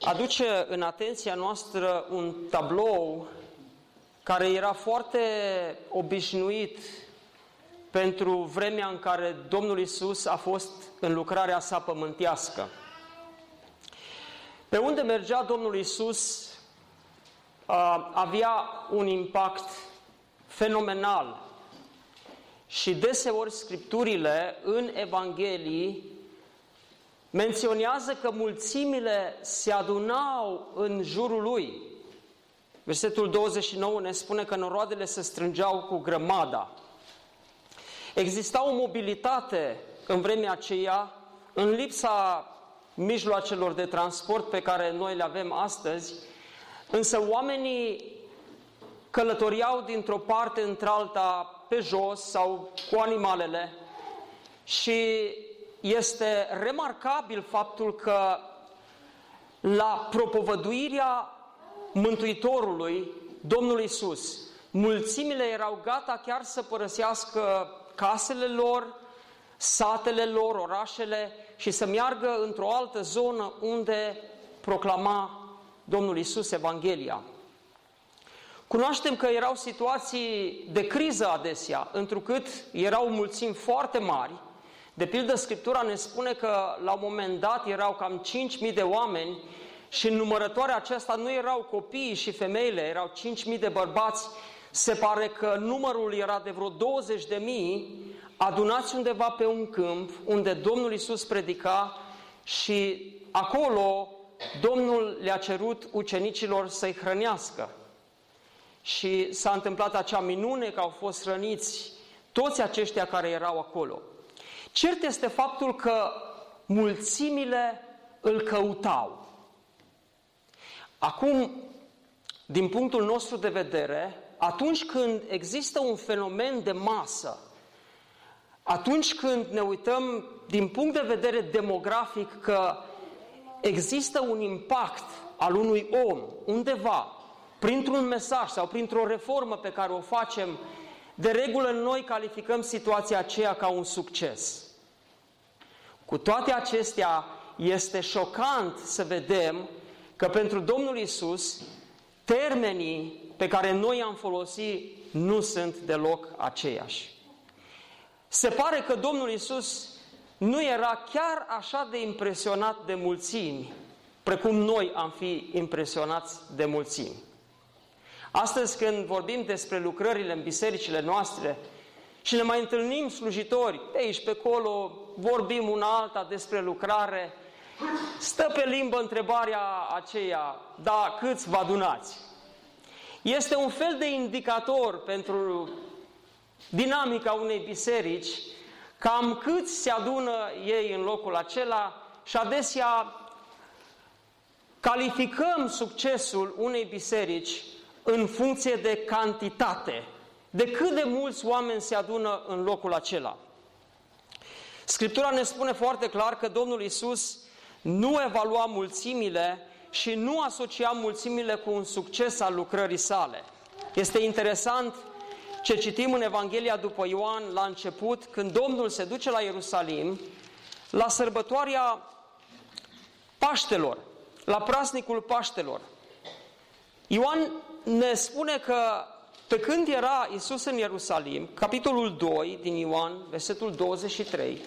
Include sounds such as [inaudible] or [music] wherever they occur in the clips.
aduce în atenția noastră un tablou care era foarte obișnuit pentru vremea în care Domnul Isus a fost în lucrarea sa pământească. Pe unde mergea Domnul Isus avea un impact fenomenal și deseori Scripturile în Evanghelii menționează că mulțimile se adunau în jurul lui. Versetul 29 ne spune că noroadele se strângeau cu grămada. Exista o mobilitate în vremea aceea, în lipsa mijloacelor de transport pe care noi le avem astăzi, însă oamenii călătoriau dintr-o parte într-alta pe jos sau cu animalele și este remarcabil faptul că la propovăduirea Mântuitorului, Domnul Isus, mulțimile erau gata chiar să părăsească casele lor, satele lor, orașele și să meargă într-o altă zonă unde proclama Domnul Isus Evanghelia. Cunoaștem că erau situații de criză adesea, întrucât erau mulțimi foarte mari de pildă, Scriptura ne spune că la un moment dat erau cam 5.000 de oameni și în numărătoarea aceasta nu erau copiii și femeile, erau 5.000 de bărbați. Se pare că numărul era de vreo 20 de mii adunați undeva pe un câmp unde Domnul Isus predica și acolo Domnul le-a cerut ucenicilor să-i hrănească. Și s-a întâmplat acea minune că au fost răniți toți aceștia care erau acolo. Cert este faptul că mulțimile îl căutau. Acum, din punctul nostru de vedere, atunci când există un fenomen de masă, atunci când ne uităm din punct de vedere demografic că există un impact al unui om undeva, printr-un mesaj sau printr-o reformă pe care o facem, de regulă noi calificăm situația aceea ca un succes. Cu toate acestea, este șocant să vedem că pentru Domnul Isus, termenii pe care noi am folosit nu sunt deloc aceiași. Se pare că Domnul Isus nu era chiar așa de impresionat de mulțimi, precum noi am fi impresionați de mulțimi. Astăzi când vorbim despre lucrările în bisericile noastre, și ne mai întâlnim slujitori pe aici, pe acolo, vorbim una alta despre lucrare, stă pe limbă întrebarea aceea, da, câți vă adunați? Este un fel de indicator pentru dinamica unei biserici, cam câți se adună ei în locul acela și adesea calificăm succesul unei biserici în funcție de cantitate de cât de mulți oameni se adună în locul acela. Scriptura ne spune foarte clar că Domnul Isus nu evalua mulțimile și nu asocia mulțimile cu un succes al lucrării sale. Este interesant ce citim în Evanghelia după Ioan la început, când Domnul se duce la Ierusalim, la sărbătoarea Paștelor, la prasnicul Paștelor. Ioan ne spune că pe când era Isus în Ierusalim, capitolul 2 din Ioan, versetul 23,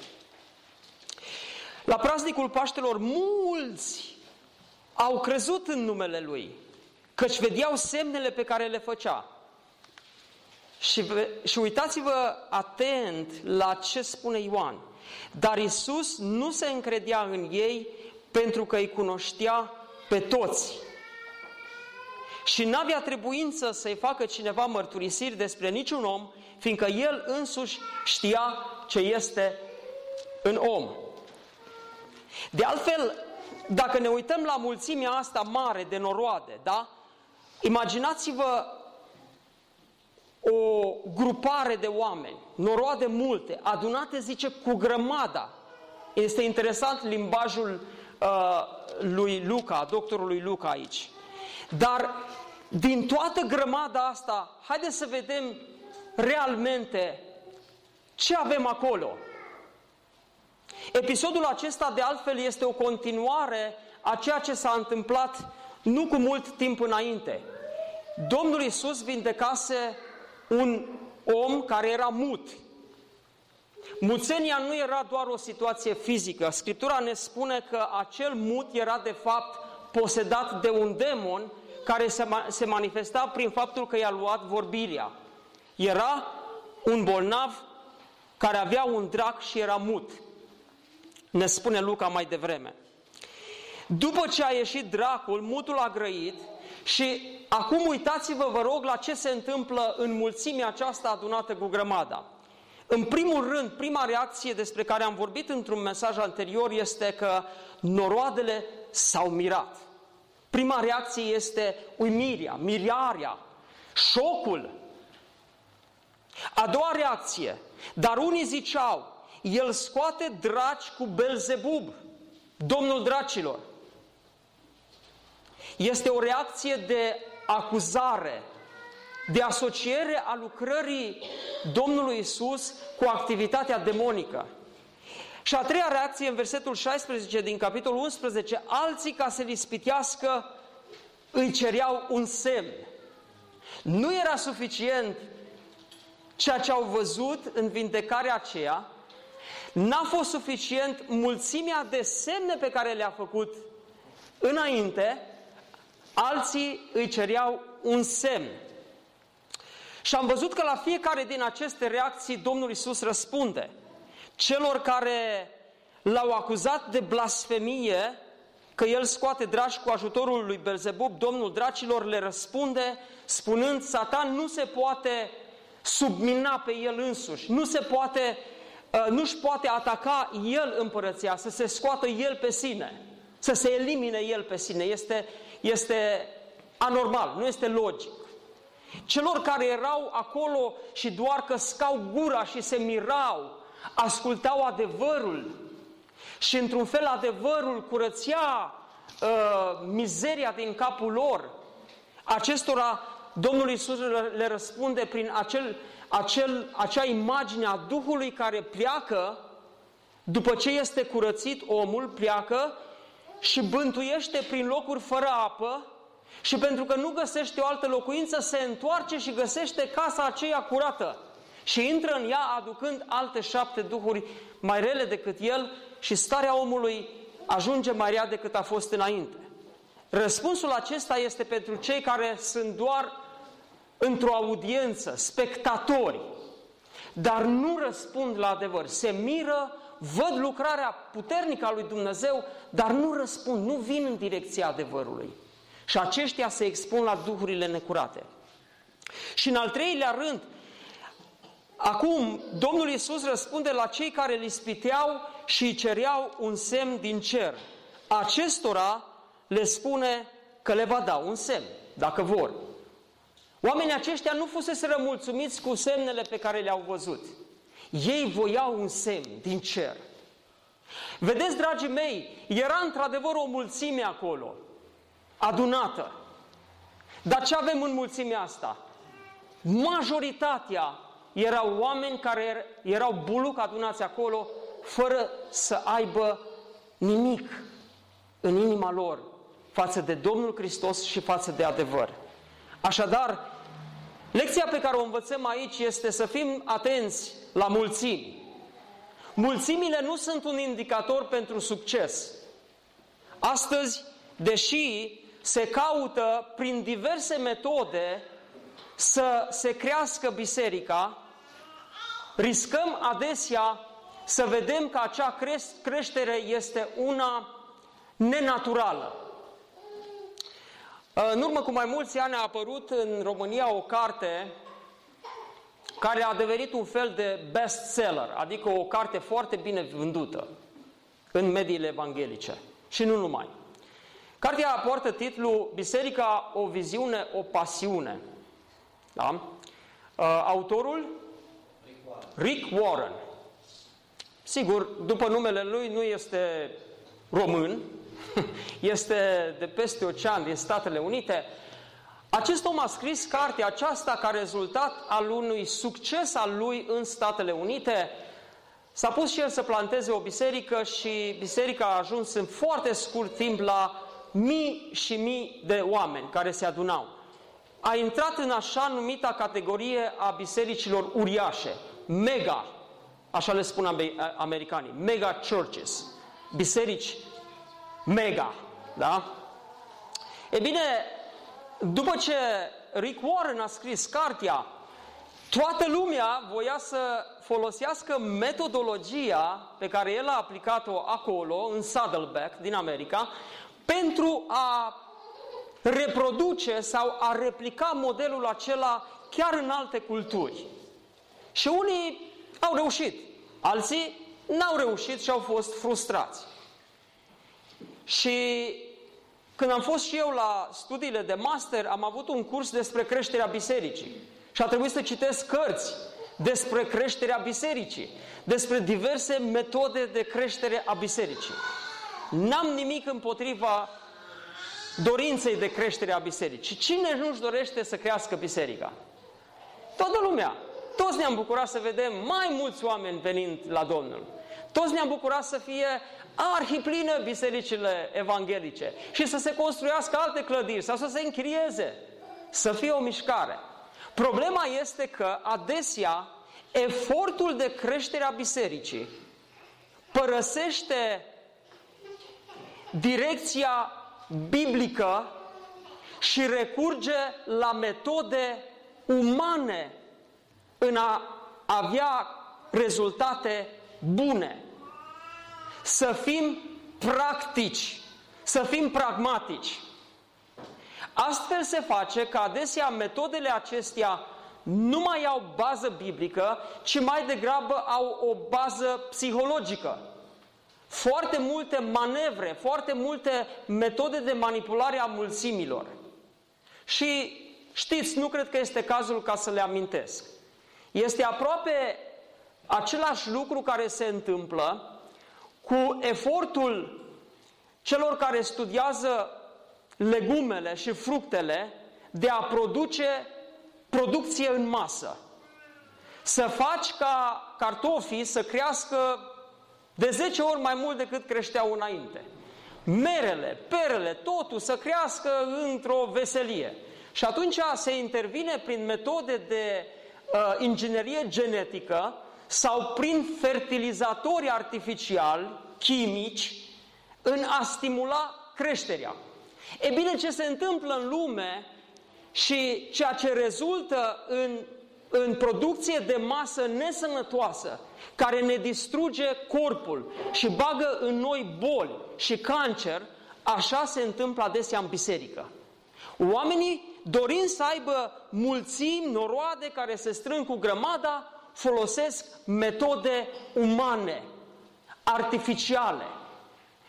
la praznicul Paștelor mulți au crezut în numele Lui, căci vedeau semnele pe care le făcea. Și, și uitați-vă atent la ce spune Ioan. Dar Isus nu se încredea în ei pentru că îi cunoștea pe toți și n-avea trebuință să-i facă cineva mărturisiri despre niciun om, fiindcă el însuși știa ce este în om. De altfel, dacă ne uităm la mulțimea asta mare de noroade, da? Imaginați-vă o grupare de oameni, noroade multe, adunate, zice, cu grămada. Este interesant limbajul uh, lui Luca, doctorului Luca aici. Dar din toată grămada asta, haideți să vedem realmente ce avem acolo. Episodul acesta, de altfel, este o continuare a ceea ce s-a întâmplat nu cu mult timp înainte. Domnul Isus vindecase un om care era mut. Muțenia nu era doar o situație fizică. Scriptura ne spune că acel mut era de fapt posedat de un demon care se manifesta prin faptul că i-a luat vorbirea. Era un bolnav care avea un drac și era mut. Ne spune Luca mai devreme. După ce a ieșit dracul, mutul a grăit și acum uitați-vă, vă rog, la ce se întâmplă în mulțimea aceasta adunată cu grămada. În primul rând, prima reacție despre care am vorbit într-un mesaj anterior este că noroadele s-au mirat. Prima reacție este uimirea, mirarea, șocul. A doua reacție, dar unii ziceau, el scoate draci cu Belzebub, domnul dracilor. Este o reacție de acuzare, de asociere a lucrării Domnului Isus cu activitatea demonică. Și a treia reacție în versetul 16 din capitolul 11, alții ca să-l ispitească îi cereau un semn. Nu era suficient ceea ce au văzut în vindecarea aceea, n-a fost suficient mulțimea de semne pe care le-a făcut înainte, alții îi cereau un semn. Și am văzut că la fiecare din aceste reacții Domnul Isus răspunde. Celor care l-au acuzat de blasfemie, că el scoate dragi cu ajutorul lui Belzebub, Domnul dracilor le răspunde spunând, Satan nu se poate submina pe el însuși, nu se poate, uh, nu-și poate ataca el împărăția, să se scoată el pe sine, să se elimine el pe sine. Este, este anormal, nu este logic. Celor care erau acolo și doar căscau gura și se mirau, ascultau adevărul. Și într-un fel adevărul curăția uh, mizeria din capul lor. Acestora Domnul Iisus le răspunde prin acel, acel, acea imagine a Duhului care pleacă, după ce este curățit omul, pleacă și bântuiește prin locuri fără apă. Și pentru că nu găsește o altă locuință, se întoarce și găsește casa aceea curată și intră în ea aducând alte șapte duhuri mai rele decât el și starea omului ajunge mai rea decât a fost înainte. Răspunsul acesta este pentru cei care sunt doar într-o audiență, spectatori, dar nu răspund la adevăr. Se miră, văd lucrarea puternică a lui Dumnezeu, dar nu răspund, nu vin în direcția adevărului. Și aceștia se expun la duhurile necurate. Și în al treilea rând, acum Domnul Iisus răspunde la cei care îl ispiteau și îi cereau un semn din cer. Acestora le spune că le va da un semn, dacă vor. Oamenii aceștia nu fusese mulțumiți cu semnele pe care le-au văzut. Ei voiau un semn din cer. Vedeți, dragii mei, era într-adevăr o mulțime acolo, adunată. Dar ce avem în mulțimea asta? Majoritatea erau oameni care er-, erau buluc adunați acolo fără să aibă nimic în inima lor față de Domnul Hristos și față de adevăr. Așadar, lecția pe care o învățăm aici este să fim atenți la mulțimi. Mulțimile nu sunt un indicator pentru succes. Astăzi, deși se caută prin diverse metode să se crească biserica, riscăm adesea să vedem că acea creștere este una nenaturală. În urmă cu mai mulți ani a apărut în România o carte care a devenit un fel de bestseller, adică o carte foarte bine vândută în mediile evanghelice. Și nu numai. Cartea poartă titlul Biserica, o viziune, o pasiune. Da? Uh, autorul? Rick Warren. Sigur, după numele lui nu este român, [laughs] este de peste ocean, din Statele Unite. Acest om a scris cartea aceasta ca rezultat al unui succes al lui în Statele Unite. S-a pus și el să planteze o biserică și biserica a ajuns în foarte scurt timp la mii și mii de oameni care se adunau. A intrat în așa numita categorie a bisericilor uriașe, mega, așa le spun americanii, mega churches, biserici mega, da? E bine, după ce Rick Warren a scris cartea, toată lumea voia să folosească metodologia pe care el a aplicat-o acolo, în Saddleback, din America, pentru a reproduce sau a replica modelul acela chiar în alte culturi. Și unii au reușit, alții n-au reușit și au fost frustrați. Și când am fost și eu la studiile de master, am avut un curs despre creșterea bisericii. Și a trebuit să citesc cărți despre creșterea bisericii, despre diverse metode de creștere a bisericii. N-am nimic împotriva dorinței de creștere a bisericii. Cine nu-și dorește să crească biserica? Toată lumea. Toți ne-am bucurat să vedem mai mulți oameni venind la Domnul. Toți ne-am bucurat să fie arhiplină bisericile evanghelice și să se construiască alte clădiri sau să se închirieze, să fie o mișcare. Problema este că adesea efortul de creștere a bisericii părăsește direcția biblică și recurge la metode umane în a avea rezultate bune. Să fim practici, să fim pragmatici. Astfel se face că adesea metodele acestea nu mai au bază biblică, ci mai degrabă au o bază psihologică. Foarte multe manevre, foarte multe metode de manipulare a mulțimilor. Și știți, nu cred că este cazul ca să le amintesc. Este aproape același lucru care se întâmplă cu efortul celor care studiază legumele și fructele de a produce producție în masă. Să faci ca cartofii să crească de 10 ori mai mult decât creșteau înainte. Merele, perele, totul să crească într-o veselie. Și atunci se intervine prin metode de uh, inginerie genetică sau prin fertilizatori artificiali, chimici, în a stimula creșterea. E bine, ce se întâmplă în lume și ceea ce rezultă în, în producție de masă nesănătoasă, care ne distruge corpul și bagă în noi boli și cancer, așa se întâmplă adesea în biserică. Oamenii, dorind să aibă mulțimi, noroade care se strâng cu grămada, folosesc metode umane, artificiale,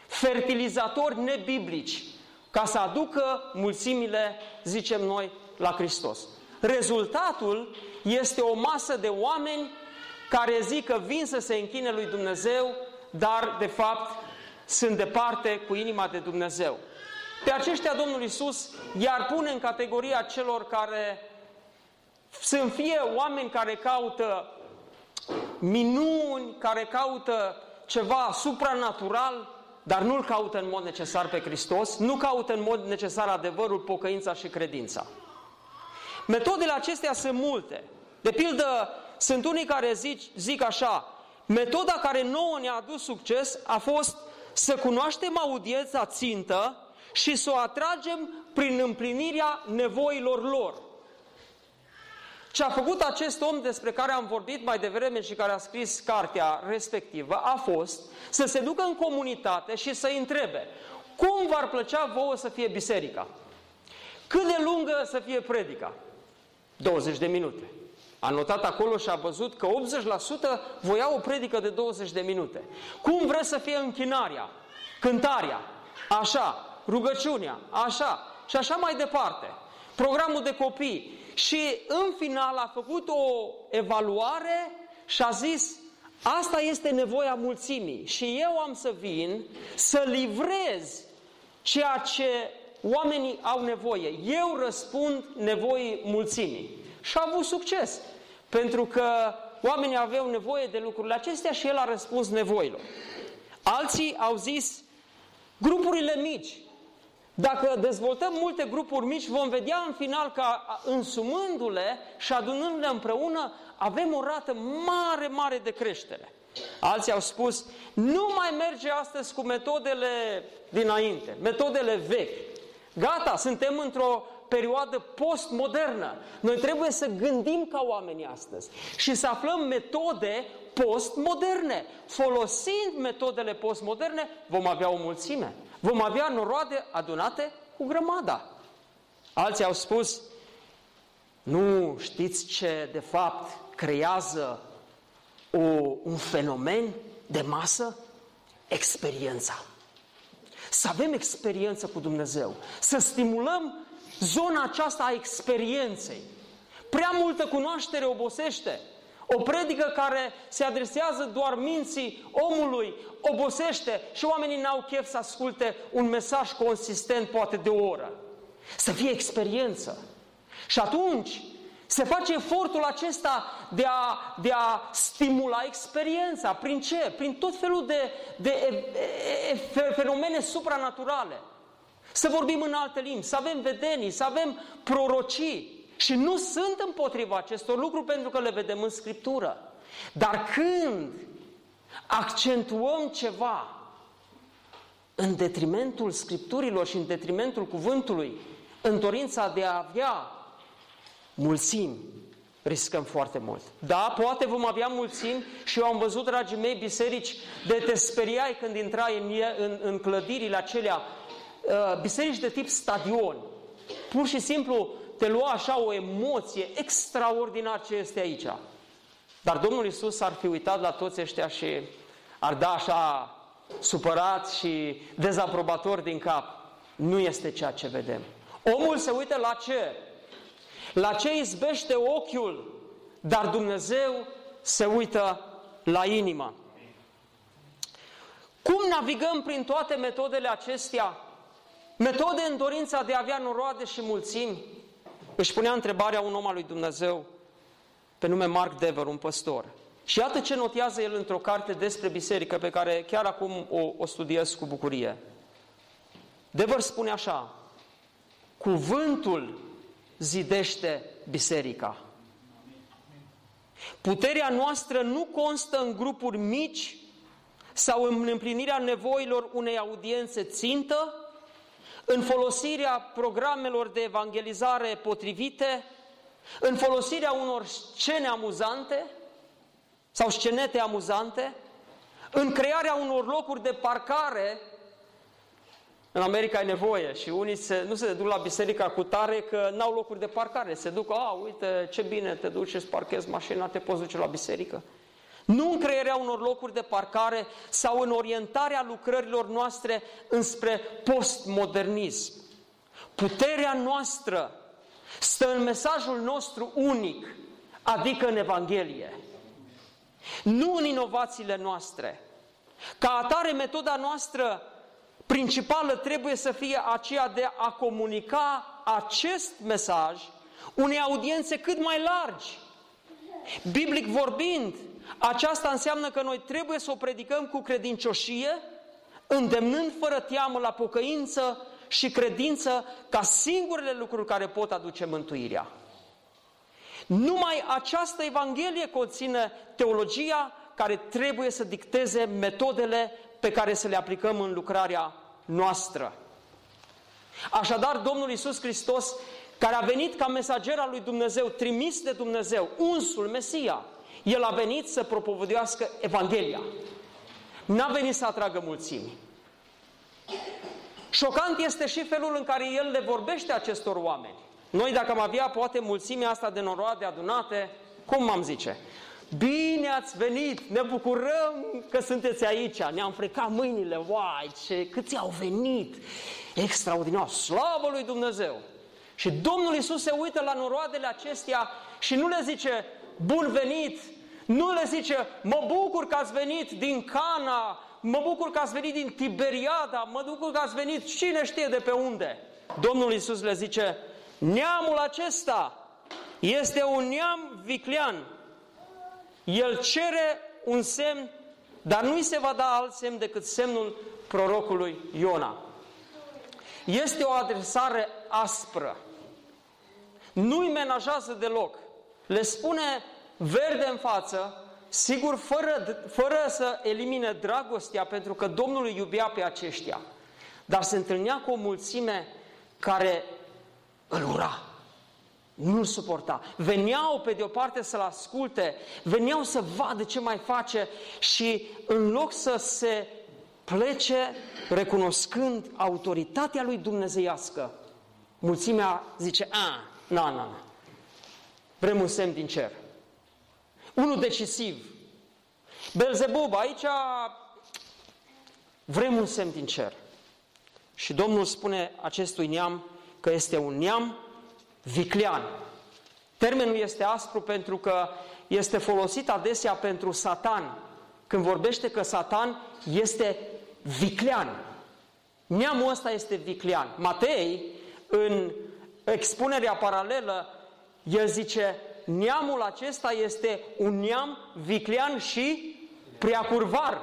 fertilizatori nebiblici, ca să aducă mulțimile, zicem noi, la Hristos. Rezultatul este o masă de oameni care zic că vin să se închine lui Dumnezeu, dar de fapt sunt departe cu inima de Dumnezeu. Pe aceștia Domnul Isus iar pune în categoria celor care sunt fie oameni care caută minuni, care caută ceva supranatural, dar nu-L caută în mod necesar pe Hristos, nu caută în mod necesar adevărul, pocăința și credința. Metodele acestea sunt multe. De pildă, sunt unii care zic, zic așa, metoda care nouă ne-a adus succes a fost să cunoaștem audiența țintă și să o atragem prin împlinirea nevoilor lor. Ce a făcut acest om despre care am vorbit mai devreme și care a scris cartea respectivă a fost să se ducă în comunitate și să întrebe cum v-ar plăcea vouă să fie biserica? Cât de lungă să fie predica? 20 de minute. A notat acolo și a văzut că 80% voia o predică de 20 de minute. Cum vreți să fie închinarea, cântarea? așa, rugăciunea, așa și așa mai departe. Programul de copii. Și în final a făcut o evaluare și a zis, asta este nevoia mulțimii și eu am să vin să livrez ceea ce oamenii au nevoie. Eu răspund nevoii mulțimii. Și a avut succes, pentru că oamenii aveau nevoie de lucrurile acestea și el a răspuns nevoilor. Alții au zis, grupurile mici. Dacă dezvoltăm multe grupuri mici, vom vedea în final că însumându-le și adunându-le împreună, avem o rată mare, mare de creștere. Alții au spus, nu mai merge astăzi cu metodele dinainte, metodele vechi. Gata, suntem într-o perioadă postmodernă. Noi trebuie să gândim ca oamenii astăzi și să aflăm metode postmoderne. Folosind metodele postmoderne, vom avea o mulțime. Vom avea noroade adunate cu grămada. Alții au spus, nu știți ce de fapt creează o, un fenomen de masă? Experiența. Să avem experiență cu Dumnezeu, să stimulăm zona aceasta a experienței. Prea multă cunoaștere obosește. O predică care se adresează doar minții omului obosește și oamenii n-au chef să asculte un mesaj consistent, poate de o oră. Să fie experiență. Și atunci se face efortul acesta de a, de a stimula experiența. Prin ce? Prin tot felul de, de e, e, fenomene supranaturale. Să vorbim în alte limbi, să avem vedenii, să avem prorocii. Și nu sunt împotriva acestor lucruri pentru că le vedem în Scriptură. Dar când accentuăm ceva în detrimentul Scripturilor și în detrimentul cuvântului, în dorința de a avea mulțimi, riscăm foarte mult. Da, poate vom avea mulțimi și eu am văzut, dragii mei, biserici de te speriai când intrai în, în, în clădirile acelea, uh, biserici de tip stadion. Pur și simplu te lua așa o emoție extraordinar ce este aici. Dar Domnul Isus ar fi uitat la toți ăștia și ar da așa supărat și dezaprobator din cap. Nu este ceea ce vedem. Omul se uită la ce? La ce izbește ochiul, dar Dumnezeu se uită la inimă. Cum navigăm prin toate metodele acestea? Metode în dorința de a avea noroade și mulțimi? Își punea întrebarea un om al lui Dumnezeu pe nume Mark Dever, un păstor. Și iată ce notează el într-o carte despre biserică pe care chiar acum o, o studiez cu bucurie. Dever spune așa, cuvântul zidește biserica. Puterea noastră nu constă în grupuri mici sau în împlinirea nevoilor unei audiențe țintă, în folosirea programelor de evangelizare potrivite, în folosirea unor scene amuzante sau scenete amuzante, în crearea unor locuri de parcare în America ai nevoie și unii se, nu se duc la biserica cu tare că n-au locuri de parcare. Se duc, a, uite, ce bine, te duci, îți parchezi mașina, te poți duce la biserică. Nu în crearea unor locuri de parcare sau în orientarea lucrărilor noastre înspre postmodernism. Puterea noastră stă în mesajul nostru unic, adică în Evanghelie. Nu în inovațiile noastre. Ca atare, metoda noastră principală trebuie să fie aceea de a comunica acest mesaj unei audiențe cât mai largi. Biblic vorbind, aceasta înseamnă că noi trebuie să o predicăm cu credincioșie, îndemnând fără teamă la pocăință și credință ca singurele lucruri care pot aduce mântuirea. Numai această Evanghelie conține teologia care trebuie să dicteze metodele pe care să le aplicăm în lucrarea noastră. Așadar, Domnul Isus Hristos, care a venit ca mesager al lui Dumnezeu, trimis de Dumnezeu, unsul Mesia, El a venit să propovăduiască Evanghelia. N-a venit să atragă mulțimi. Șocant este și felul în care El le vorbește acestor oameni. Noi, dacă am avea poate mulțimea asta de noroade adunate, cum am zice? bine ați venit, ne bucurăm că sunteți aici, ne-am frecat mâinile, uai, ce, câți au venit, extraordinar, slavă lui Dumnezeu! Și Domnul Isus se uită la noroadele acestea și nu le zice, bun venit, nu le zice, mă bucur că ați venit din Cana, mă bucur că ați venit din Tiberiada, mă bucur că ați venit cine știe de pe unde. Domnul Isus le zice, neamul acesta este un neam viclean. El cere un semn, dar nu-i se va da alt semn decât semnul prorocului Iona. Este o adresare aspră. Nu-i menajează deloc. Le spune verde în față, sigur fără, fără să elimine dragostea, pentru că Domnul îi iubea pe aceștia. Dar se întâlnea cu o mulțime care îl ura. Nu-l suporta. Veneau pe de o parte să-l asculte, veneau să vadă ce mai face și în loc să se plece recunoscând autoritatea lui dumnezeiască, mulțimea zice, a, na, na, na, vrem un semn din cer. Unul decisiv. Belzebub, aici vrem un semn din cer. Și Domnul spune acestui neam că este un neam viclean. Termenul este aspru pentru că este folosit adesea pentru Satan, când vorbește că Satan este viclean. Neamul ăsta este viclean. Matei, în expunerea paralelă, el zice, neamul acesta este un neam viclean și preacurvar.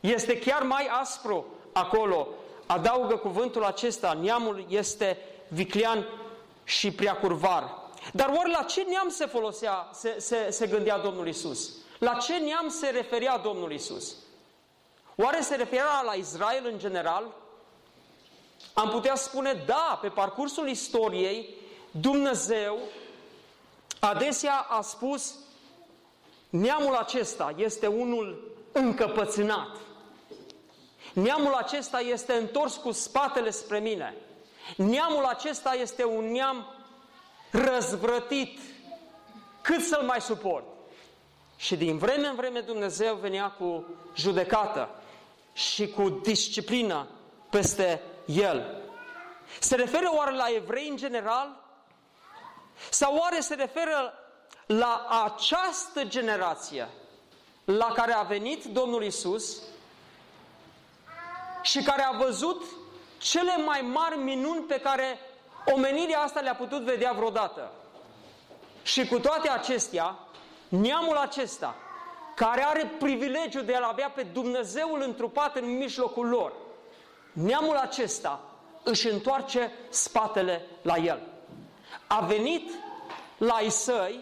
Este chiar mai aspru acolo. Adaugă cuvântul acesta, neamul este viclean și preacurvar. Dar ori la ce neam se folosea, se, se, se gândea Domnul Isus? La ce neam se referea Domnul Isus? Oare se referea la Israel în general? Am putea spune, da, pe parcursul istoriei, Dumnezeu adesea a spus, neamul acesta este unul încăpățânat. Neamul acesta este întors cu spatele spre mine. Neamul acesta este un neam răzvrătit. Cât să-l mai suport? Și din vreme în vreme Dumnezeu venea cu judecată și cu disciplină peste el. Se referă oare la evrei în general? Sau oare se referă la această generație la care a venit Domnul Isus și care a văzut cele mai mari minuni pe care omenirea asta le-a putut vedea vreodată. Și cu toate acestea, neamul acesta, care are privilegiul de a avea pe Dumnezeul întrupat în mijlocul lor, neamul acesta își întoarce spatele la el. A venit la ai săi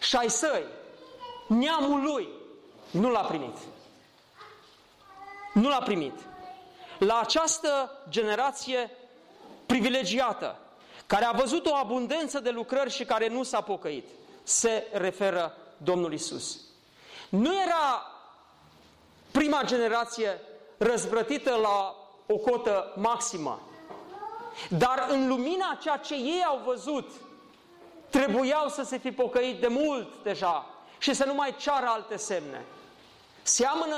și ai săi, neamul lui, nu l-a primit. Nu l-a primit la această generație privilegiată, care a văzut o abundență de lucrări și care nu s-a pocăit. Se referă Domnul Isus. Nu era prima generație răzvrătită la o cotă maximă, dar în lumina ceea ce ei au văzut, trebuiau să se fi pocăit de mult deja și să nu mai ceară alte semne. Seamănă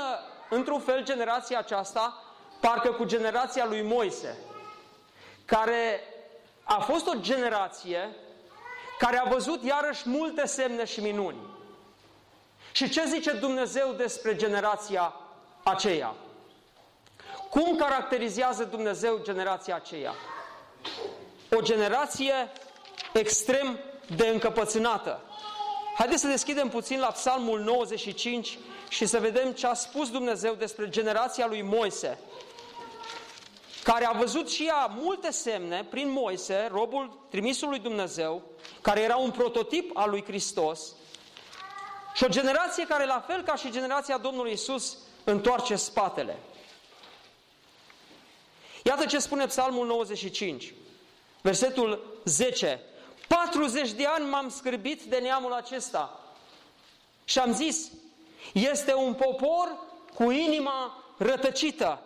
într-un fel generația aceasta parcă cu generația lui Moise, care a fost o generație care a văzut iarăși multe semne și minuni. Și ce zice Dumnezeu despre generația aceea? Cum caracterizează Dumnezeu generația aceea? O generație extrem de încăpățânată. Haideți să deschidem puțin la Psalmul 95 și să vedem ce a spus Dumnezeu despre generația lui Moise care a văzut și ea multe semne prin Moise, robul trimisul lui Dumnezeu, care era un prototip al lui Hristos, și o generație care, la fel ca și generația Domnului Isus, întoarce spatele. Iată ce spune Psalmul 95, versetul 10. 40 de ani m-am scârbit de neamul acesta și am zis, este un popor cu inima rătăcită,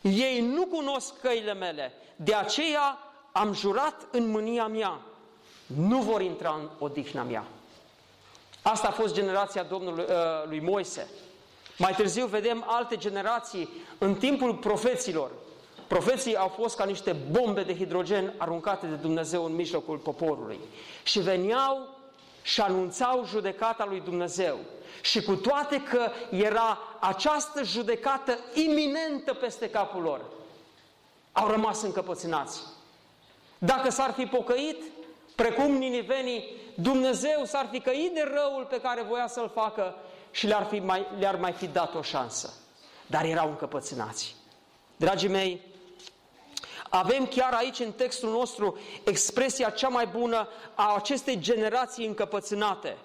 ei nu cunosc căile mele, de aceea am jurat în mânia mea, nu vor intra în odihna mea. Asta a fost generația Domnului uh, lui Moise. Mai târziu vedem alte generații în timpul profeților. Profeții au fost ca niște bombe de hidrogen aruncate de Dumnezeu în mijlocul poporului. Și veneau și anunțau judecata lui Dumnezeu. Și cu toate că era această judecată iminentă peste capul lor, au rămas încăpățânați. Dacă s-ar fi pocăit, precum ninivenii, Dumnezeu s-ar fi căit de răul pe care voia să-l facă și le-ar, fi mai, le-ar mai fi dat o șansă. Dar erau încăpățânați. Dragii mei, avem chiar aici în textul nostru expresia cea mai bună a acestei generații încăpățânate.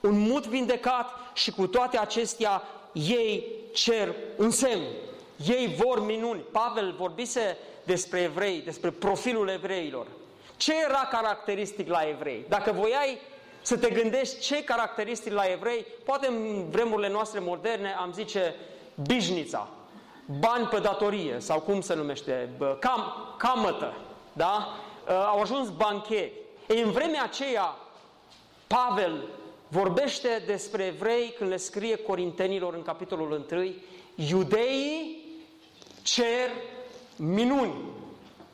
Un mut vindecat și cu toate acestea ei cer un semn. Ei vor minuni. Pavel vorbise despre evrei, despre profilul evreilor. Ce era caracteristic la evrei? Dacă voiai să te gândești ce caracteristic la evrei, poate în vremurile noastre moderne am zice bijnița, bani pe datorie sau cum se numește, cam, camătă, da? Ă, au ajuns bancheri. Ei, în vremea aceea, Pavel vorbește despre evrei când le scrie Corintenilor în capitolul 1, iudeii cer minuni.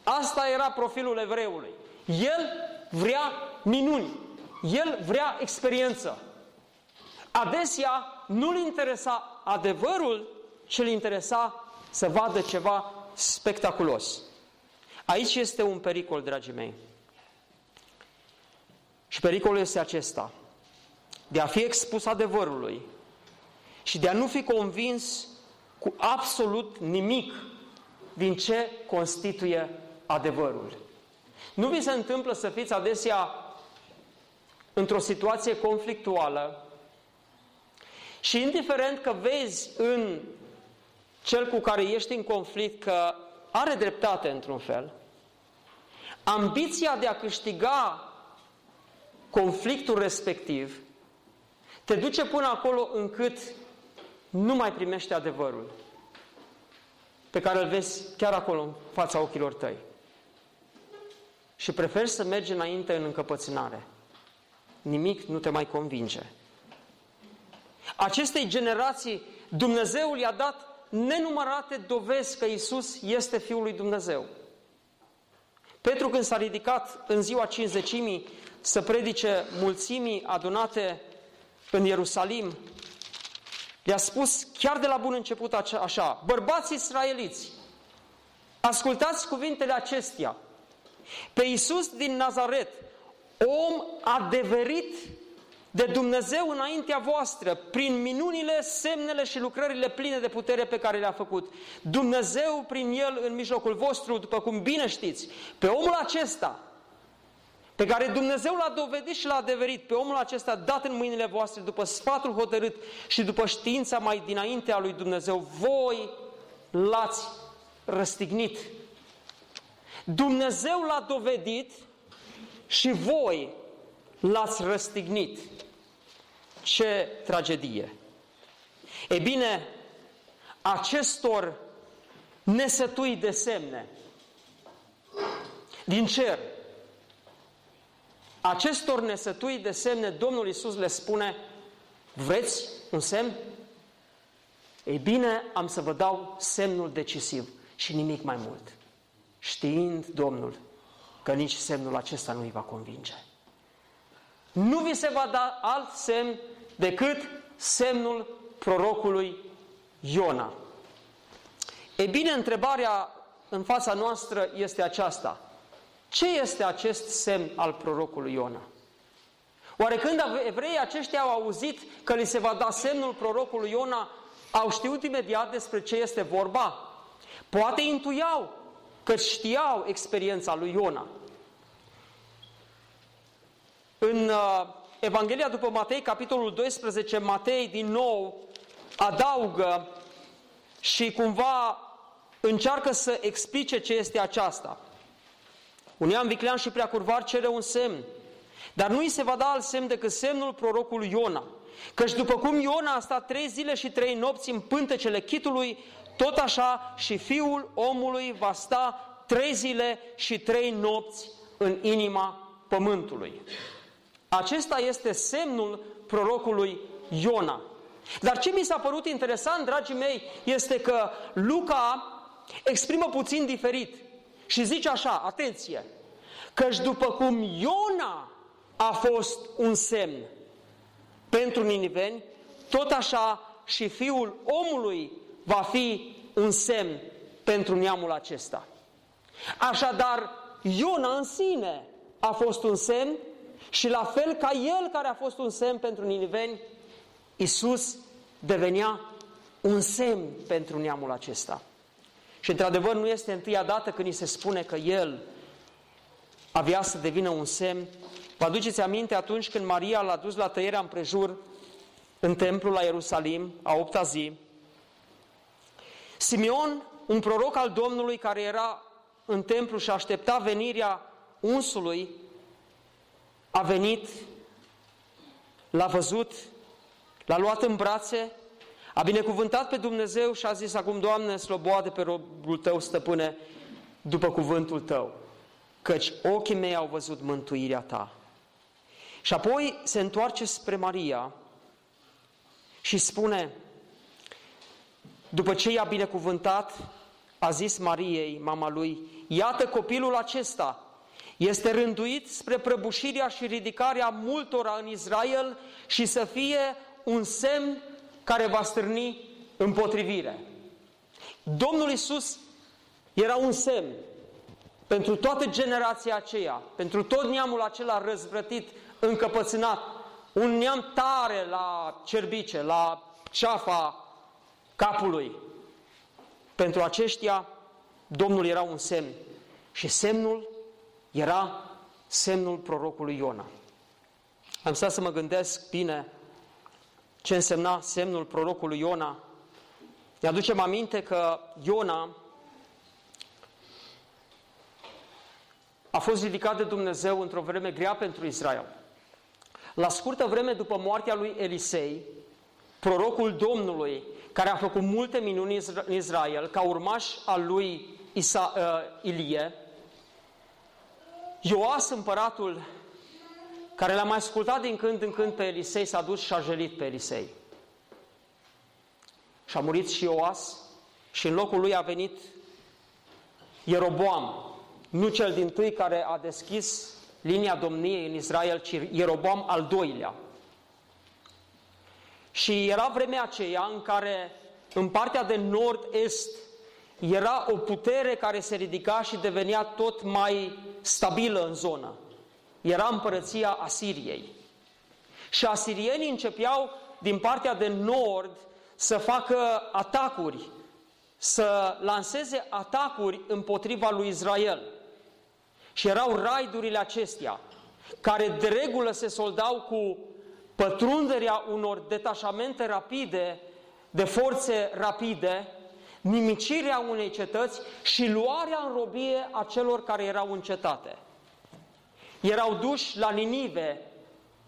Asta era profilul evreului. El vrea minuni. El vrea experiență. Adesea nu-l interesa adevărul, ci îl interesa să vadă ceva spectaculos. Aici este un pericol, dragii mei. Și pericolul este acesta, de a fi expus adevărului și de a nu fi convins cu absolut nimic din ce constituie adevărul. Nu vi se întâmplă să fiți adesea într-o situație conflictuală și indiferent că vezi în cel cu care ești în conflict că are dreptate într-un fel, ambiția de a câștiga conflictul respectiv te duce până acolo încât nu mai primești adevărul pe care îl vezi chiar acolo în fața ochilor tăi. Și preferi să mergi înainte în încăpățânare. Nimic nu te mai convinge. Acestei generații Dumnezeu i-a dat nenumărate dovezi că Isus este Fiul lui Dumnezeu. Petru când s-a ridicat în ziua cinzecimii să predice mulțimii adunate în Ierusalim, i-a spus chiar de la bun început așa, bărbați israeliți, ascultați cuvintele acestea, pe Iisus din Nazaret, om adeverit de Dumnezeu înaintea voastră, prin minunile, semnele și lucrările pline de putere pe care le-a făcut. Dumnezeu prin el în mijlocul vostru, după cum bine știți, pe omul acesta, pe care Dumnezeu l-a dovedit și l-a adeverit, pe omul acesta dat în mâinile voastre după sfatul hotărât și după știința mai dinainte a lui Dumnezeu, voi l-ați răstignit. Dumnezeu l-a dovedit și voi l-ați răstignit. Ce tragedie! E bine, acestor nesătui de semne din cer, acestor nesătui de semne, Domnul Isus le spune, vreți un semn? Ei bine, am să vă dau semnul decisiv și nimic mai mult, știind Domnul că nici semnul acesta nu îi va convinge. Nu vi se va da alt semn decât semnul prorocului Iona. E bine, întrebarea în fața noastră este aceasta. Ce este acest semn al prorocului Iona? Oare când evreii aceștia au auzit că li se va da semnul prorocului Iona, au știut imediat despre ce este vorba? Poate intuiau că știau experiența lui Iona. În uh, Evanghelia după Matei, capitolul 12, Matei din nou adaugă și cumva încearcă să explice ce este aceasta. Un neam viclean și prea curvar cere un semn, dar nu îi se va da alt semn decât semnul prorocului Iona. Căci după cum Iona a stat trei zile și trei nopți în pântecele chitului, tot așa și fiul omului va sta trei zile și trei nopți în inima pământului. Acesta este semnul prorocului Iona. Dar ce mi s-a părut interesant, dragii mei, este că Luca exprimă puțin diferit și zice așa, atenție, căci după cum Iona a fost un semn pentru niniveni, tot așa și fiul omului va fi un semn pentru neamul acesta. Așadar, Iona în sine a fost un semn și la fel ca el care a fost un semn pentru niniveni, Isus devenea un semn pentru neamul acesta. Și într-adevăr nu este întâia dată când ni se spune că el avea să devină un semn. Vă aduceți aminte atunci când Maria l-a dus la tăierea împrejur în templul la Ierusalim, a opta zi. Simeon, un proroc al Domnului care era în templu și aștepta venirea unsului, a venit, l-a văzut, l-a luat în brațe, a binecuvântat pe Dumnezeu și a zis acum, Doamne, sloboade pe robul Tău, stăpâne, după cuvântul Tău, căci ochii mei au văzut mântuirea Ta. Și apoi se întoarce spre Maria și spune, după ce i-a binecuvântat, a zis Mariei, mama lui, iată copilul acesta, este rânduit spre prăbușirea și ridicarea multora în Israel și să fie un semn care va stârni împotrivire. Domnul Isus era un semn pentru toată generația aceea, pentru tot neamul acela răzvrătit, încăpățânat, un neam tare la cerbice, la ceafa capului. Pentru aceștia, Domnul era un semn și semnul era semnul prorocului Iona. Am stat să mă gândesc bine ce însemna semnul prorocului Iona. Ne aducem aminte că Iona a fost ridicat de Dumnezeu într-o vreme grea pentru Israel. La scurtă vreme după moartea lui Elisei, prorocul Domnului, care a făcut multe minuni în Israel, ca urmaș al lui Isa, uh, Ilie, Ioas, împăratul care l-a mai ascultat din când în când pe Elisei, s-a dus și a jelit pe Elisei. Și a murit și Ioas și în locul lui a venit Ieroboam, nu cel din tâi care a deschis linia domniei în Israel, ci Ieroboam al doilea. Și era vremea aceea în care în partea de nord-est era o putere care se ridica și devenea tot mai stabilă în zonă era împărăția Asiriei. Și asirienii începeau din partea de nord să facă atacuri, să lanseze atacuri împotriva lui Israel. Și erau raidurile acestea, care de regulă se soldau cu pătrunderea unor detașamente rapide, de forțe rapide, nimicirea unei cetăți și luarea în robie a celor care erau în cetate erau duși la Ninive,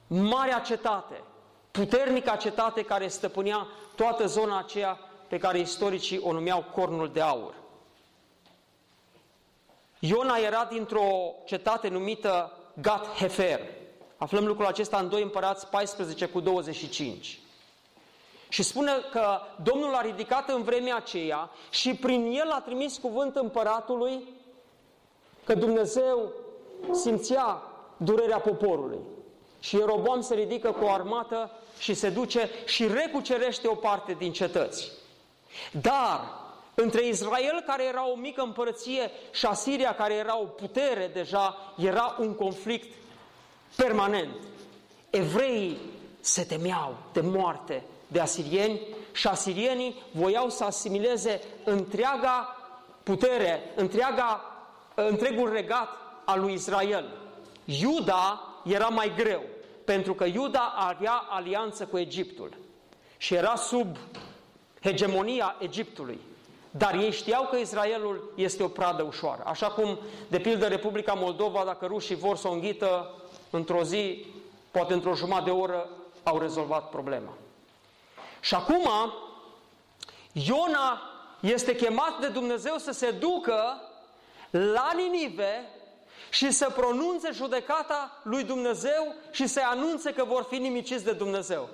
marea cetate, puternica cetate care stăpânea toată zona aceea pe care istoricii o numeau Cornul de Aur. Iona era dintr-o cetate numită Gat-Hefer. Aflăm lucrul acesta în 2 Împărați 14 cu 25. Și spune că Domnul a ridicat în vremea aceea și prin el a trimis cuvânt împăratului că Dumnezeu simțea durerea poporului. Și Ieroboam se ridică cu o armată și se duce și recucerește o parte din cetăți. Dar între Israel, care era o mică împărăție, și Asiria, care era o putere deja, era un conflict permanent. Evreii se temeau de moarte de asirieni și asirienii voiau să asimileze întreaga putere, întreaga, întregul regat al lui Israel. Iuda era mai greu, pentru că Iuda avea alianță cu Egiptul și era sub hegemonia Egiptului. Dar ei știau că Israelul este o pradă ușoară. Așa cum, de pildă, Republica Moldova, dacă rușii vor să o înghită într-o zi, poate într-o jumătate de oră, au rezolvat problema. Și acum, Iona este chemat de Dumnezeu să se ducă la Ninive și să pronunțe judecata lui Dumnezeu și să anunțe că vor fi nimiciți de Dumnezeu.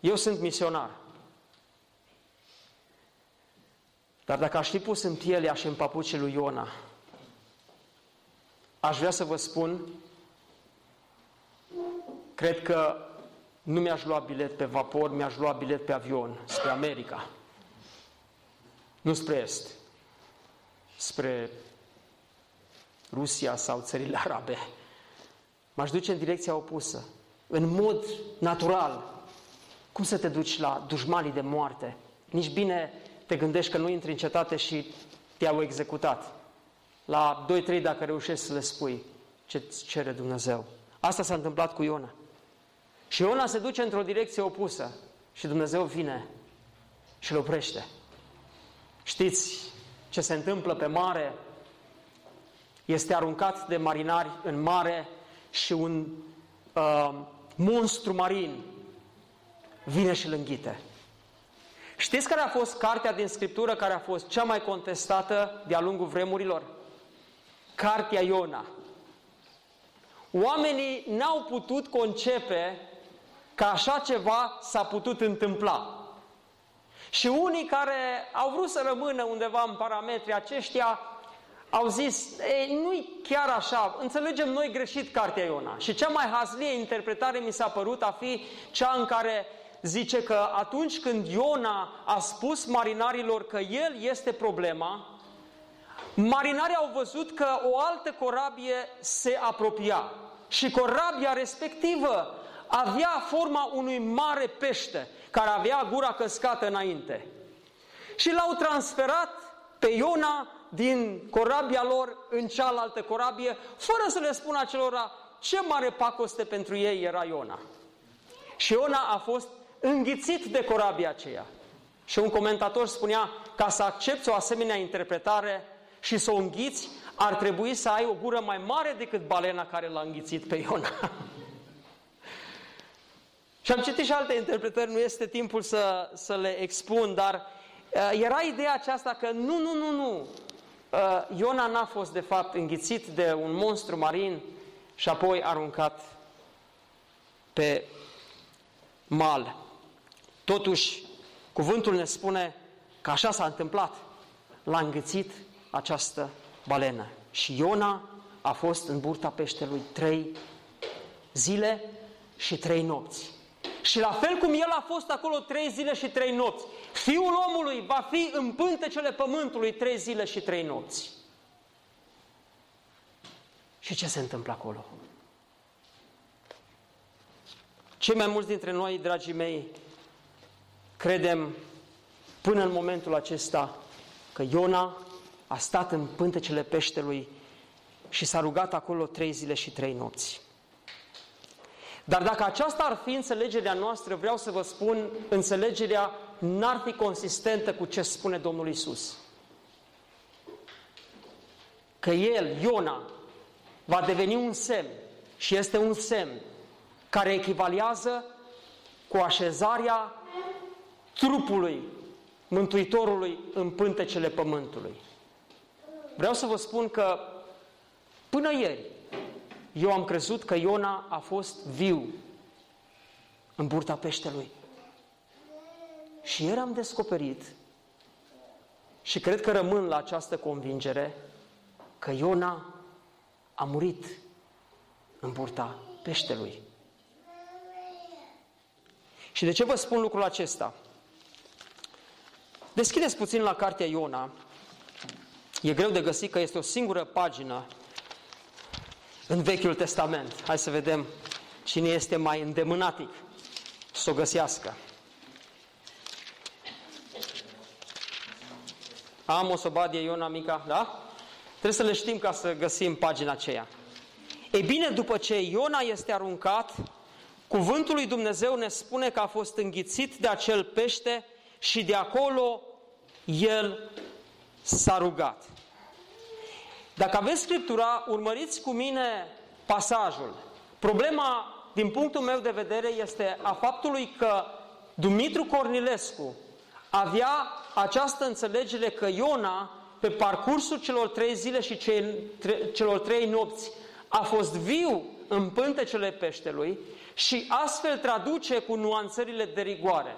Eu sunt misionar. Dar dacă aș fi pus în pielea și în papucii lui Iona, aș vrea să vă spun, cred că nu mi-aș lua bilet pe vapor, mi-aș lua bilet pe avion spre America. Nu spre Est, spre Rusia sau țările arabe. M-aș duce în direcția opusă, în mod natural. Cum să te duci la dușmanii de moarte? Nici bine te gândești că nu intri în cetate și te-au executat. La 2-3 dacă reușești să le spui ce cere Dumnezeu. Asta s-a întâmplat cu Iona. Și Iona se duce într-o direcție opusă și Dumnezeu vine și îl oprește. Știți ce se întâmplă pe mare? Este aruncat de marinari în mare și un uh, monstru marin vine și îl înghite. Știți care a fost cartea din Scriptură care a fost cea mai contestată de-a lungul vremurilor? Cartea Iona. Oamenii n-au putut concepe că așa ceva s-a putut întâmpla. Și unii care au vrut să rămână undeva în parametrii aceștia au zis, nu-i chiar așa, înțelegem noi greșit cartea Iona. Și cea mai hazlie interpretare mi s-a părut a fi cea în care zice că atunci când Iona a spus marinarilor că el este problema, marinarii au văzut că o altă corabie se apropia. Și corabia respectivă avea forma unui mare pește care avea gura căscată înainte. Și l-au transferat pe Iona din corabia lor în cealaltă corabie, fără să le spună acelora ce mare pacoste pentru ei era Iona. Și Iona a fost înghițit de corabia aceea. Și un comentator spunea, ca să accepti o asemenea interpretare și să o înghiți, ar trebui să ai o gură mai mare decât balena care l-a înghițit pe Iona. [laughs] și am citit și alte interpretări, nu este timpul să, să le expun, dar uh, era ideea aceasta că nu, nu, nu, nu, uh, Iona n-a fost de fapt înghițit de un monstru marin și apoi aruncat pe mal. Totuși, cuvântul ne spune că așa s-a întâmplat. L-a înghițit această balenă. Și Iona a fost în burta peștelui trei zile și trei nopți. Și la fel cum el a fost acolo trei zile și trei nopți, Fiul omului va fi în pântecele pământului trei zile și trei nopți. Și ce se întâmplă acolo? Cei mai mulți dintre noi, dragii mei, Credem până în momentul acesta că Iona a stat în pântecele peștelui și s-a rugat acolo trei zile și trei nopți. Dar dacă aceasta ar fi înțelegerea noastră, vreau să vă spun, înțelegerea n-ar fi consistentă cu ce spune Domnul Isus. Că El, Iona, va deveni un semn și este un semn care echivalează cu așezarea trupului Mântuitorului în pântecele pământului. Vreau să vă spun că până ieri eu am crezut că Iona a fost viu în burta peștelui. Și ieri am descoperit și cred că rămân la această convingere că Iona a murit în burta peștelui. Și de ce vă spun lucrul acesta? Deschideți puțin la cartea Iona. E greu de găsit că este o singură pagină în Vechiul Testament. Hai să vedem cine este mai îndemânatic să o găsească. Am o sobadie Iona mica, da? Trebuie să le știm ca să găsim pagina aceea. Ei bine, după ce Iona este aruncat, cuvântul lui Dumnezeu ne spune că a fost înghițit de acel pește și de acolo el s-a rugat. Dacă aveți Scriptura, urmăriți cu mine pasajul. Problema, din punctul meu de vedere, este a faptului că Dumitru Cornilescu avea această înțelegere că Iona pe parcursul celor trei zile și celor trei nopți, a fost viu în pântecele peștelui și astfel traduce cu nuanțările de rigoare.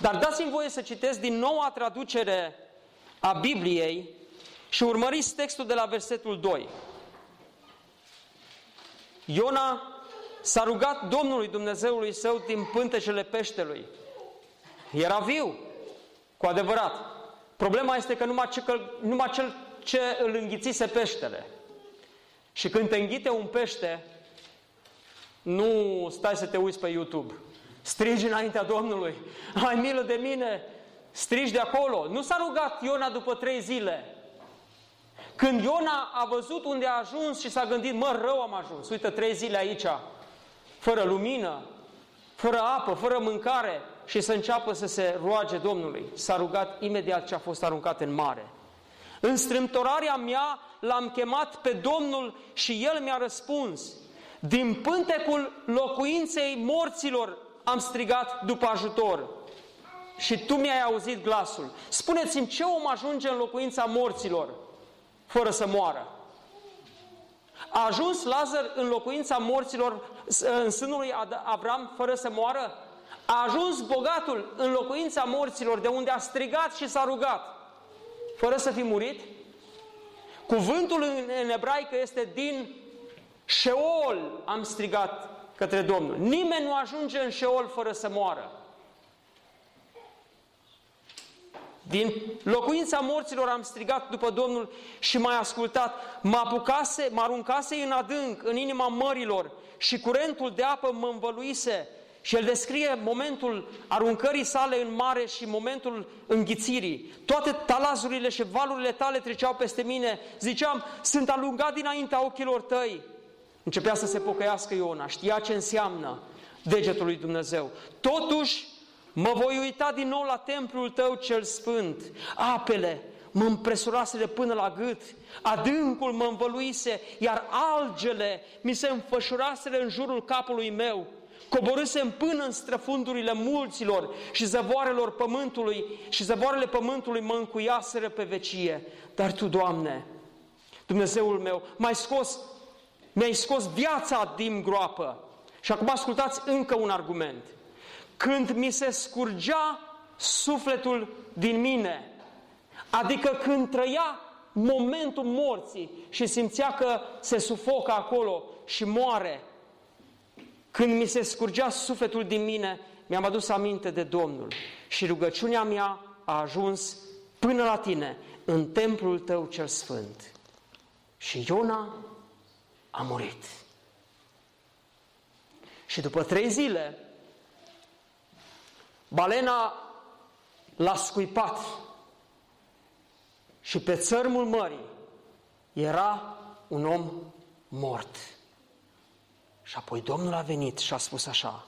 Dar dați-mi voie să citesc din noua traducere a Bibliei și urmăriți textul de la versetul 2. Iona s-a rugat Domnului Dumnezeului său din pântecele peștelui. Era viu, cu adevărat. Problema este că numai, ce, că numai cel ce îl înghițise peștele. Și când te înghite un pește, nu stai să te uiți pe YouTube. Strigi înaintea Domnului. Ai milă de mine, strigi de acolo. Nu s-a rugat Iona după trei zile. Când Iona a văzut unde a ajuns și s-a gândit, mă, rău am ajuns, uite, trei zile aici, fără lumină, fără apă, fără mâncare, și să înceapă să se roage Domnului. S-a rugat imediat ce a fost aruncat în mare. În strâmtorarea mea l-am chemat pe Domnul și El mi-a răspuns. Din pântecul locuinței morților am strigat după ajutor. Și tu mi-ai auzit glasul. Spuneți-mi ce om ajunge în locuința morților fără să moară? A ajuns Lazar în locuința morților, în sânul lui Avram, fără să moară? A ajuns bogatul în locuința morților, de unde a strigat și s-a rugat, fără să fi murit? Cuvântul în ebraică este din Sheol am strigat către Domnul. Nimeni nu ajunge în Sheol fără să moară. Din locuința morților am strigat după Domnul și m-a ascultat. Mă apucase, mă aruncase în adânc, în inima mărilor și curentul de apă mă învăluise. Și el descrie momentul aruncării sale în mare și momentul înghițirii. Toate talazurile și valurile tale treceau peste mine. Ziceam, sunt alungat dinaintea ochilor tăi. Începea să se pocăiască Iona, știa ce înseamnă degetul lui Dumnezeu. Totuși, mă voi uita din nou la templul tău cel sfânt. Apele mă împresuraseră până la gât, adâncul mă învăluise, iar algele mi se înfășuraseră în jurul capului meu. Coborâsem până în străfundurile mulților și zăvoarelor pământului și zăvoarele pământului mă încuiaseră pe vecie. Dar Tu, Doamne, Dumnezeul meu, m-ai scos, mi-ai scos viața din groapă. Și acum ascultați încă un argument. Când mi se scurgea sufletul din mine, adică când trăia momentul morții și simțea că se sufocă acolo și moare, când mi se scurgea sufletul din mine, mi-am adus aminte de Domnul și rugăciunea mea a ajuns până la tine, în templul tău cel sfânt. Și Iona a murit. Și după trei zile, balena l-a scuipat și pe țărmul mării era un om mort. Și apoi Domnul a venit și a spus așa,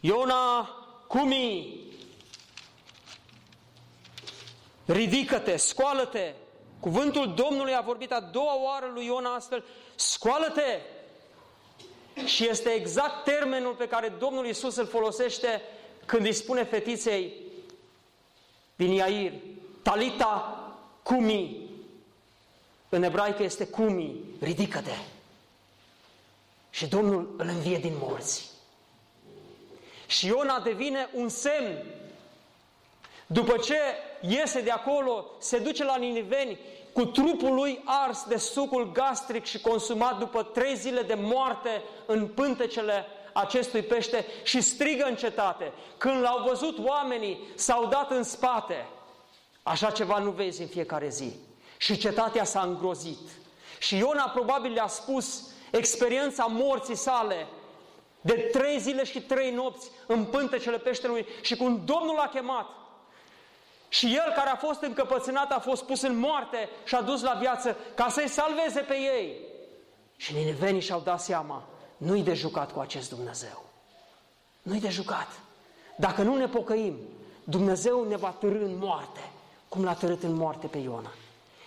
Iona, cumi, ridică-te, scoală-te. Cuvântul Domnului a vorbit a doua oară lui Iona astfel, scoală-te. Și este exact termenul pe care Domnul Isus îl folosește când îi spune fetiței din Iair, Talita cumi. În ebraică este cumi, ridică-te. Și Domnul îl învie din morți. Și Iona devine un semn. După ce iese de acolo, se duce la Niniveni cu trupul lui ars de sucul gastric și consumat după trei zile de moarte în pântecele acestui pește și strigă în cetate. Când l-au văzut oamenii, s-au dat în spate. Așa ceva nu vezi în fiecare zi. Și cetatea s-a îngrozit. Și Iona probabil le-a spus experiența morții sale de trei zile și trei nopți în pântecele peștelui și cum Domnul l-a chemat. Și el care a fost încăpățânat a fost pus în moarte și a dus la viață ca să-i salveze pe ei. Și ninivenii și-au dat seama, nu-i de jucat cu acest Dumnezeu. Nu-i de jucat. Dacă nu ne pocăim, Dumnezeu ne va târâ în moarte, cum l-a târât în moarte pe Iona.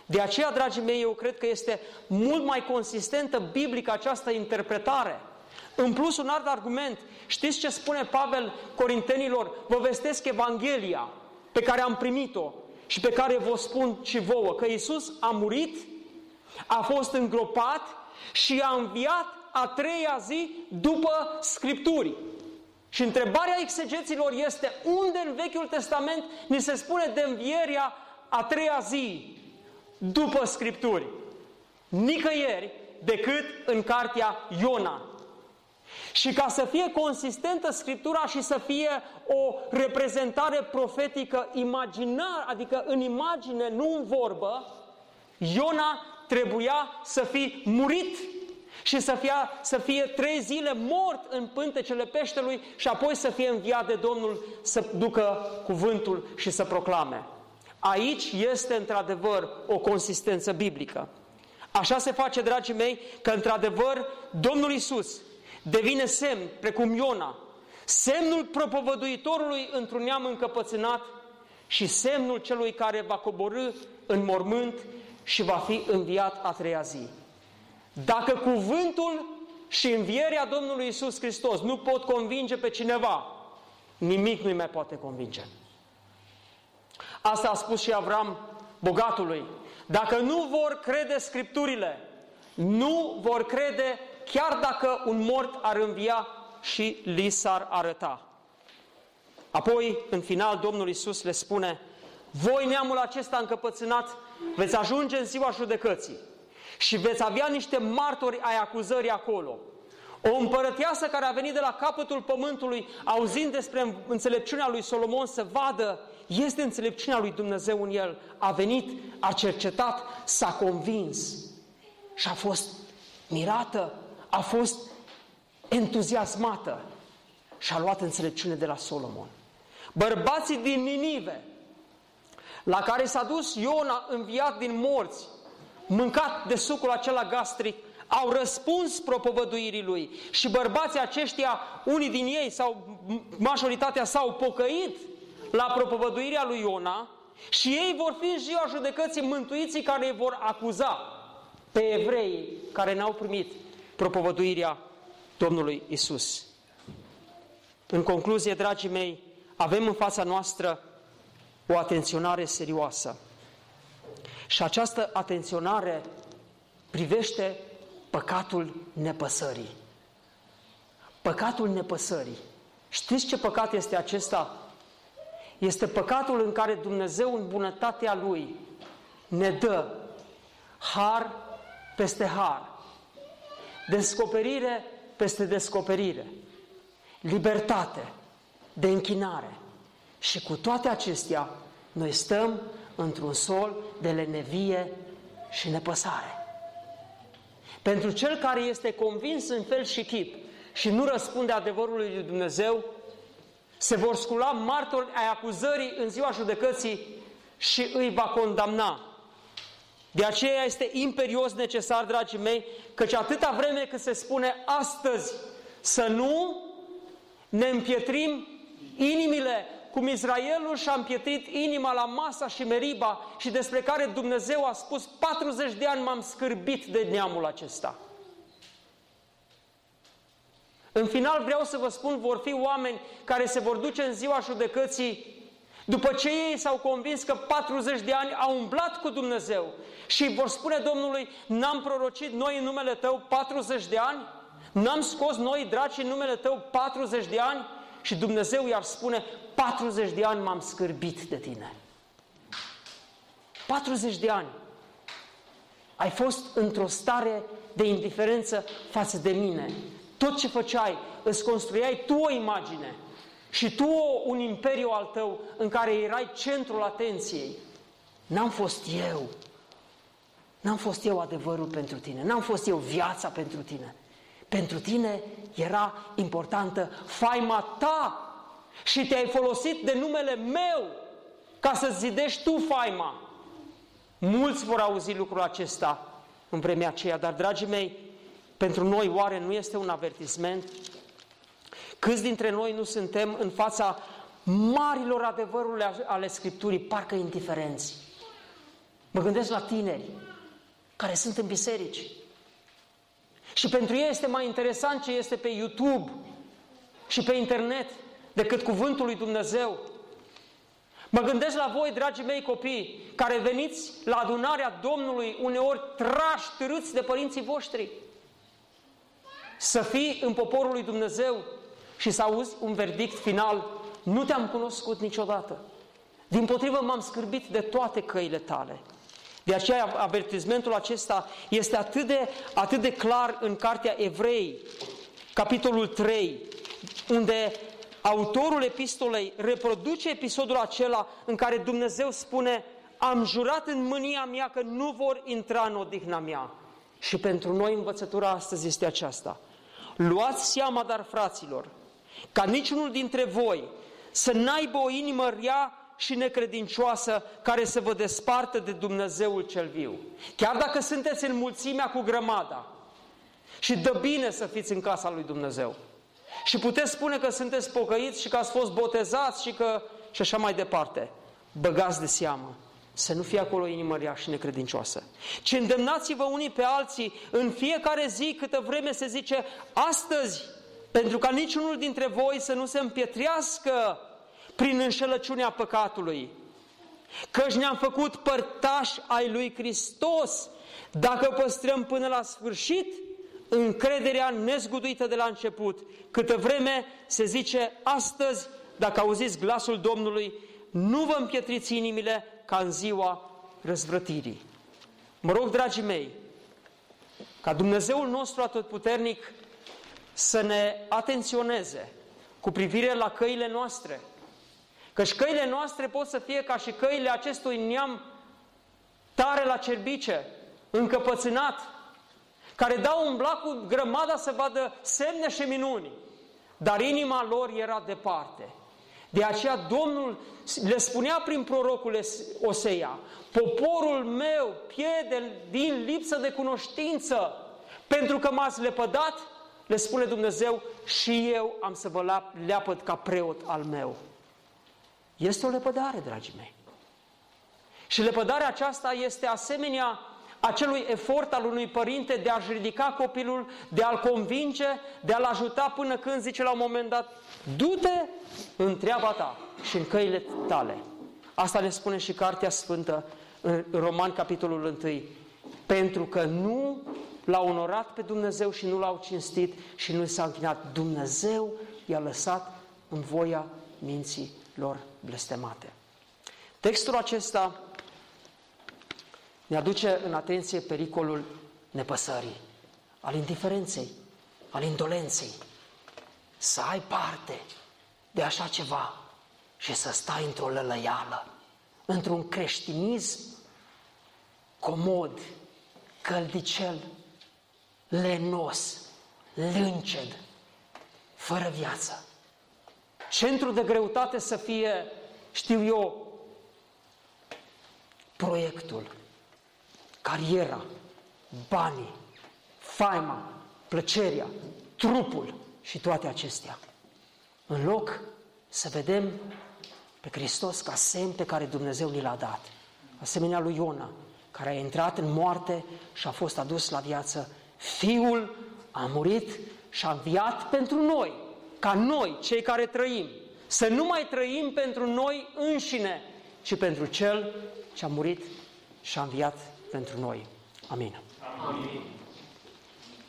De aceea, dragii mei, eu cred că este mult mai consistentă biblică această interpretare. În plus, un alt argument, știți ce spune Pavel Corintenilor? Vă vestesc Evanghelia pe care am primit-o și pe care vă spun și vouă, că Iisus a murit, a fost îngropat și a înviat a treia zi după Scripturii. Și întrebarea exegeților este unde în Vechiul Testament ni se spune de învierea a treia zi după Scripturi? Nicăieri decât în cartea Iona. Și ca să fie consistentă Scriptura și să fie o reprezentare profetică imaginar, adică în imagine, nu în vorbă, Iona trebuia să fie murit și să fie, să fie trei zile mort în pântecele peștelui și apoi să fie înviat de Domnul să ducă cuvântul și să proclame. Aici este într-adevăr o consistență biblică. Așa se face, dragii mei, că într-adevăr Domnul Isus devine semn, precum Iona, semnul propovăduitorului într-un neam încăpățânat și semnul celui care va coborâ în mormânt și va fi înviat a treia zi. Dacă cuvântul și învierea Domnului Isus Hristos nu pot convinge pe cineva, nimic nu-i mai poate convinge. Asta a spus și Avram bogatului. Dacă nu vor crede Scripturile, nu vor crede chiar dacă un mort ar învia și li s-ar arăta. Apoi, în final, Domnul Isus le spune, voi neamul acesta încăpățânat veți ajunge în ziua judecății și veți avea niște martori ai acuzării acolo. O împărăteasă care a venit de la capătul pământului, auzind despre înțelepciunea lui Solomon, să vadă, este înțelepciunea lui Dumnezeu în el. A venit, a cercetat, s-a convins și a fost mirată, a fost entuziasmată și a luat înțelepciune de la Solomon. Bărbații din Ninive, la care s-a dus Iona înviat din morți, mâncat de sucul acela gastric, au răspuns propovăduirii lui și bărbații aceștia, unii din ei sau majoritatea s-au pocăit la propovăduirea lui Iona și ei vor fi în ziua judecății mântuiții care îi vor acuza pe evrei care n-au primit propovăduirea Domnului Isus. În concluzie, dragii mei, avem în fața noastră o atenționare serioasă. Și această atenționare privește păcatul nepăsării. Păcatul nepăsării. Știți ce păcat este acesta? Este păcatul în care Dumnezeu, în bunătatea Lui, ne dă har peste har, descoperire peste descoperire, libertate de închinare. Și cu toate acestea, noi stăm într-un sol de lenevie și nepăsare. Pentru cel care este convins în fel și chip și nu răspunde adevărului lui Dumnezeu, se vor scula martori ai acuzării în ziua judecății și îi va condamna. De aceea este imperios necesar, dragii mei, căci atâta vreme cât se spune astăzi să nu ne împietrim inimile cum Israelul și-a împietrit inima la Masa și Meriba și despre care Dumnezeu a spus 40 de ani m-am scârbit de neamul acesta. În final vreau să vă spun, vor fi oameni care se vor duce în ziua judecății după ce ei s-au convins că 40 de ani au umblat cu Dumnezeu și vor spune Domnului, n-am prorocit noi în numele Tău 40 de ani? N-am scos noi draci în numele Tău 40 de ani? Și Dumnezeu i-ar spune, 40 de ani m-am scârbit de tine. 40 de ani. Ai fost într-o stare de indiferență față de mine. Tot ce făceai, îți construiai tu o imagine și tu un imperiu al tău în care erai centrul atenției. N-am fost eu. N-am fost eu adevărul pentru tine. N-am fost eu viața pentru tine. Pentru tine era importantă faima ta și te-ai folosit de numele meu ca să zidești tu faima. Mulți vor auzi lucrul acesta în vremea aceea, dar, dragii mei, pentru noi oare nu este un avertisment? Câți dintre noi nu suntem în fața marilor adevăruri ale Scripturii, parcă indiferenți? Mă gândesc la tineri care sunt în biserici. Și pentru ei este mai interesant ce este pe YouTube și pe internet decât cuvântul lui Dumnezeu. Mă gândesc la voi, dragii mei copii, care veniți la adunarea Domnului uneori trași, târâți de părinții voștri. Să fii în poporul lui Dumnezeu și să auzi un verdict final, nu te-am cunoscut niciodată. Din potrivă m-am scârbit de toate căile tale. De aceea avertizmentul acesta este atât de, atât de clar în Cartea Evrei, capitolul 3, unde autorul epistolei reproduce episodul acela în care Dumnezeu spune am jurat în mânia mea că nu vor intra în odihna mea. Și pentru noi învățătura astăzi este aceasta. Luați seama, dar fraților, ca niciunul dintre voi să n-aibă o inimă rea și necredincioasă care să vă despartă de Dumnezeul cel viu. Chiar dacă sunteți în mulțimea cu grămada și dă bine să fiți în casa lui Dumnezeu. Și puteți spune că sunteți pocăiți și că ați fost botezați și că și așa mai departe. Băgați de seamă să nu fie acolo inimă rea și necredincioasă. Ci îndemnați-vă unii pe alții în fiecare zi câtă vreme se zice astăzi, pentru ca niciunul dintre voi să nu se împietrească prin înșelăciunea păcatului. Căci ne-am făcut părtași ai lui Hristos dacă păstrăm până la sfârșit încrederea nezguduită de la început. Câtă vreme se zice astăzi, dacă auziți glasul Domnului, nu vă împietriți inimile ca în ziua răzvrătirii. Mă rog, dragii mei, ca Dumnezeul nostru atotputernic să ne atenționeze cu privire la căile noastre, Căci căile noastre pot să fie ca și căile acestui neam tare la cerbice, încăpățânat, care dau un blac cu grămada să vadă semne și minuni, dar inima lor era departe. De aceea Domnul le spunea prin prorocul Osea, poporul meu pierde din lipsă de cunoștință, pentru că m-ați lepădat, le spune Dumnezeu, și eu am să vă leapăd ca preot al meu. Este o lepădare, dragii mei. Și lepădarea aceasta este asemenea acelui efort al unui părinte de a-și ridica copilul, de a-l convinge, de a-l ajuta până când zice la un moment dat, du-te în treaba ta și în căile tale. Asta ne spune și Cartea Sfântă în Roman, capitolul 1. Pentru că nu l-a onorat pe Dumnezeu și nu l-au cinstit și nu s-a închinat. Dumnezeu i-a lăsat în voia minții lor blestemate. Textul acesta ne aduce în atenție pericolul nepăsării, al indiferenței, al indolenței. Să ai parte de așa ceva și să stai într-o lălăială, într-un creștinism comod, căldicel, lenos, lânced, fără viață. Centrul de greutate să fie, știu eu, proiectul, cariera, banii, faima, plăcerea, trupul și toate acestea. În loc să vedem pe Hristos ca semn pe care Dumnezeu ni l-a dat. Asemenea lui Iona, care a intrat în moarte și a fost adus la viață. Fiul a murit și a înviat pentru noi ca noi, cei care trăim, să nu mai trăim pentru noi înșine, ci pentru Cel ce a murit și a înviat pentru noi. Amin. Amin.